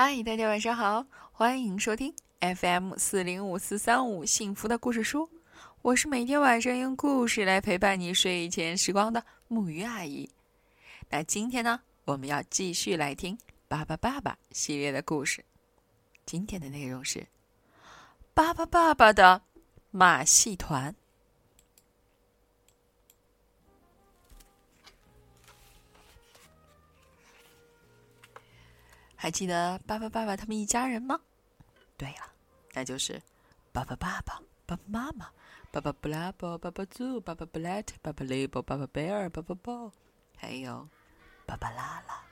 嗨，大家晚上好，欢迎收听 FM 四零五四三五幸福的故事书。我是每天晚上用故事来陪伴你睡前时光的木鱼阿姨。那今天呢，我们要继续来听《巴巴爸爸》系列的故事。今天的内容是《巴巴爸爸的马戏团》。还记得巴巴爸爸他们一家人吗？对了，那就是巴巴爸爸、爸爸妈妈、爸爸布拉伯、爸爸猪、爸爸布莱特、爸爸雷伯、爸爸贝尔、爸爸鲍，还有爸爸拉拉。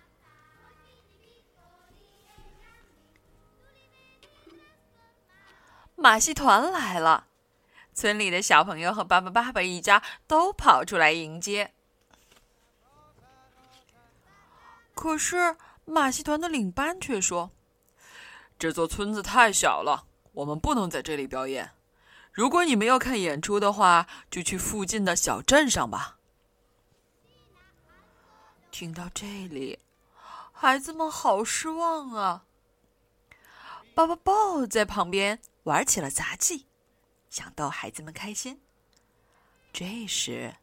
马戏团来了，村里的小朋友和巴巴爸爸一家都跑出来迎接。可是。马戏团的领班却说：“这座村子太小了，我们不能在这里表演。如果你们要看演出的话，就去附近的小镇上吧。”听到这里，孩子们好失望啊！爸爸豹在旁边玩起了杂技，想逗孩子们开心。这时，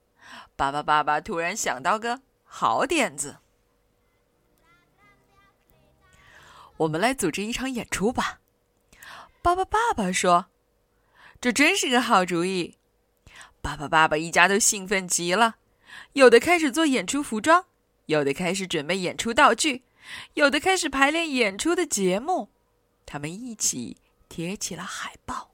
爸爸爸爸突然想到个好点子。我们来组织一场演出吧，爸爸爸爸说：“这真是个好主意。”爸爸爸爸一家都兴奋极了，有的开始做演出服装，有的开始准备演出道具，有的开始排练演出的节目。他们一起贴起了海报。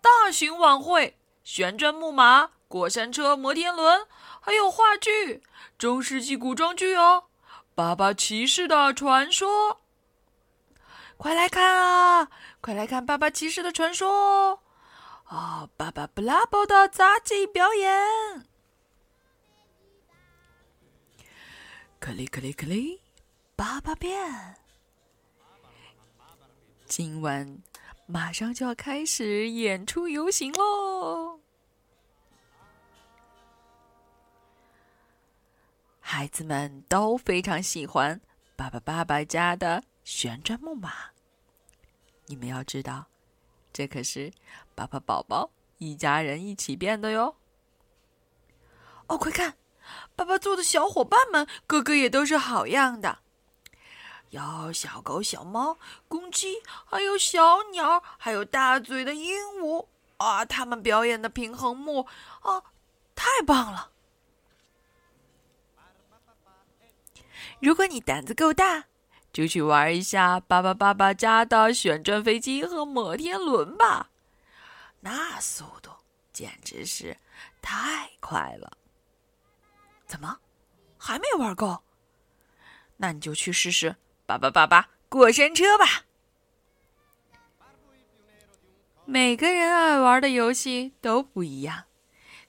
大型晚会，旋转木马、过山车、摩天轮，还有话剧，中世纪古装剧哦。爸爸骑士的传说，快来看啊！快来看爸爸骑士的传说哦！爸爸布拉伯的杂技表演，克里克里克里，爸爸变。今晚马上就要开始演出游行喽！孩子们都非常喜欢爸爸爸爸家的旋转木马。你们要知道，这可是爸爸宝宝一家人一起变的哟。哦，快看，爸爸做的小伙伴们个个也都是好样的，有小狗、小猫、公鸡，还有小鸟，还有大嘴的鹦鹉啊！他们表演的平衡木啊，太棒了！如果你胆子够大，就去玩一下巴巴爸爸家的旋转飞机和摩天轮吧，那速度简直是太快了。怎么还没玩够？那你就去试试巴巴爸爸过山车吧。每个人爱玩的游戏都不一样，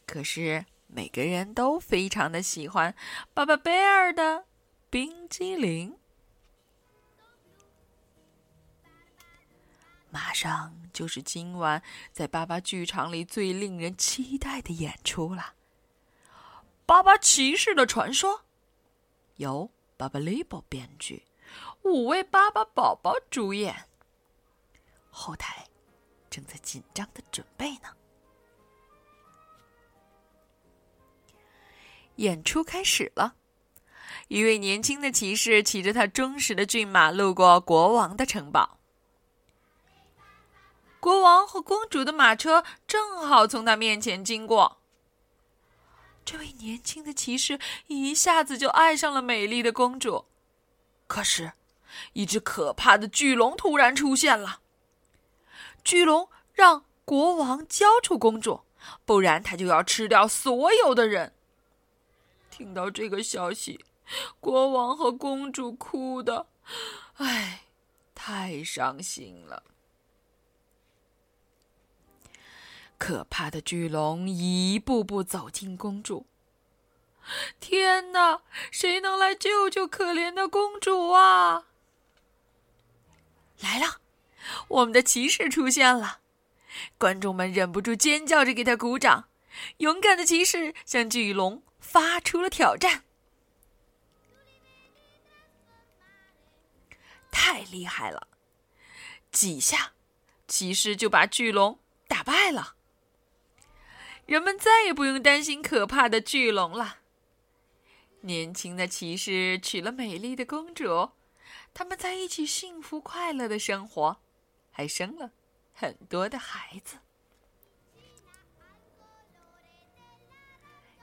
可是每个人都非常的喜欢巴巴贝尔的。冰激凌，马上就是今晚在巴巴剧场里最令人期待的演出了。《巴巴骑士的传说》由巴巴利伯编剧，五位巴巴宝宝主演。后台正在紧张的准备呢。演出开始了。一位年轻的骑士骑着他忠实的骏马路过国王的城堡，国王和公主的马车正好从他面前经过。这位年轻的骑士一下子就爱上了美丽的公主，可是，一只可怕的巨龙突然出现了。巨龙让国王交出公主，不然他就要吃掉所有的人。听到这个消息。国王和公主哭的，唉，太伤心了。可怕的巨龙一步步走近公主。天哪！谁能来救救可怜的公主啊？来了，我们的骑士出现了，观众们忍不住尖叫着给他鼓掌。勇敢的骑士向巨龙发出了挑战。太厉害了，几下，骑士就把巨龙打败了。人们再也不用担心可怕的巨龙了。年轻的骑士娶了美丽的公主，他们在一起幸福快乐的生活，还生了很多的孩子。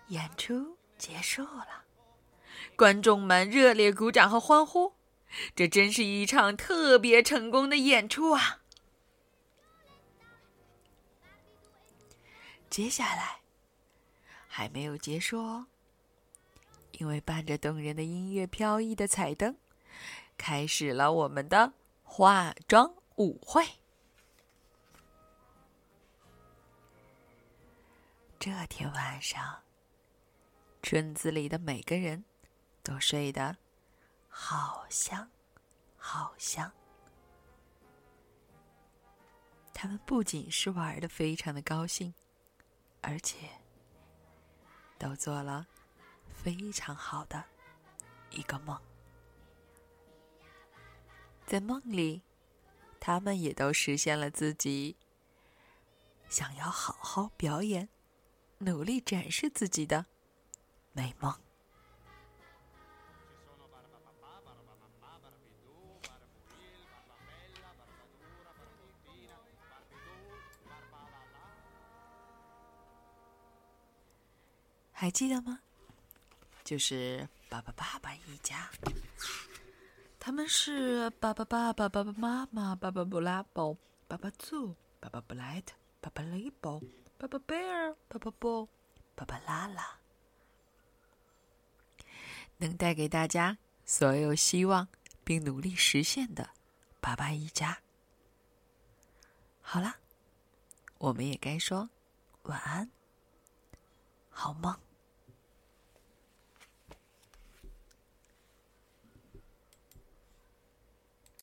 演出结束了，观众们热烈鼓掌和欢呼，这真是一场特别成功的演出啊！接下来还没有结束哦，因为伴着动人的音乐、飘逸的彩灯，开始了我们的化妆舞会。这天晚上，村子里的每个人都睡得好香好香。他们不仅是玩的非常的高兴。而且，都做了非常好的一个梦。在梦里，他们也都实现了自己想要好好表演、努力展示自己的美梦。还记得吗？就是爸爸、爸爸一家，他们是爸爸、爸爸、爸爸妈妈、爸爸布拉宝、爸爸猪、爸爸布莱特、爸爸雷宝、爸爸贝尔、爸爸波、爸爸拉拉，能带给大家所有希望并努力实现的爸爸一家。好了，我们也该说晚安，好梦。